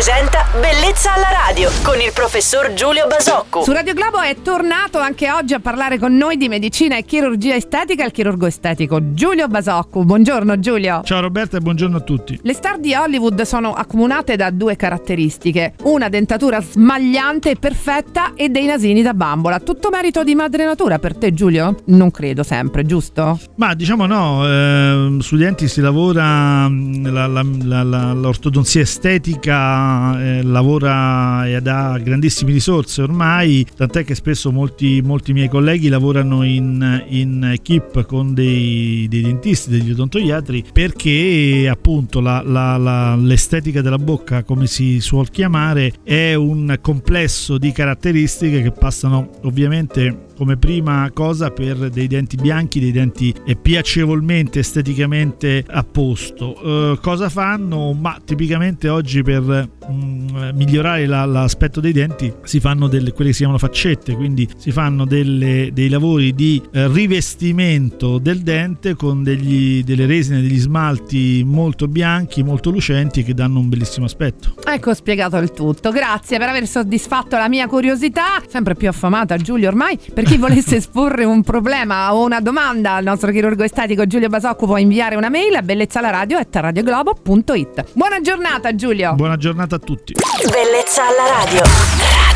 presenta Bellezza alla radio con il professor Giulio Basocco. Su Radio Globo è tornato anche oggi a parlare con noi di medicina e chirurgia estetica il chirurgo estetico Giulio Basocco. Buongiorno Giulio. Ciao Roberta e buongiorno a tutti. Le star di Hollywood sono accomunate da due caratteristiche, una dentatura smagliante e perfetta e dei nasini da bambola. Tutto merito di madre natura per te Giulio? Non credo sempre, giusto? Ma diciamo no, eh, sui denti si lavora mm, la, la, la, l'ortodonzia estetica eh, lavora ed ha grandissime risorse ormai, tant'è che spesso molti, molti miei colleghi lavorano in, in equip con dei, dei, dentisti, degli odontoiatri, perché appunto la, la, la, l'estetica della bocca, come si suol chiamare, è un complesso di caratteristiche che passano ovviamente come prima cosa per dei denti bianchi, dei denti piacevolmente esteticamente a posto. Uh, cosa fanno? Ma tipicamente oggi per um, migliorare la, l'aspetto dei denti si fanno delle, quelle che si chiamano faccette, quindi si fanno delle, dei lavori di uh, rivestimento del dente con degli, delle resine, degli smalti molto bianchi, molto lucenti che danno un bellissimo aspetto. Ecco spiegato il tutto. Grazie per aver soddisfatto la mia curiosità, sempre più affamata Giulio ormai, perché chi volesse esporre un problema o una domanda al nostro chirurgo estetico Giulio Basocco può inviare una mail a bellezzalaradio.it. Buona giornata Giulio. Buona giornata a tutti. Bellezza alla radio.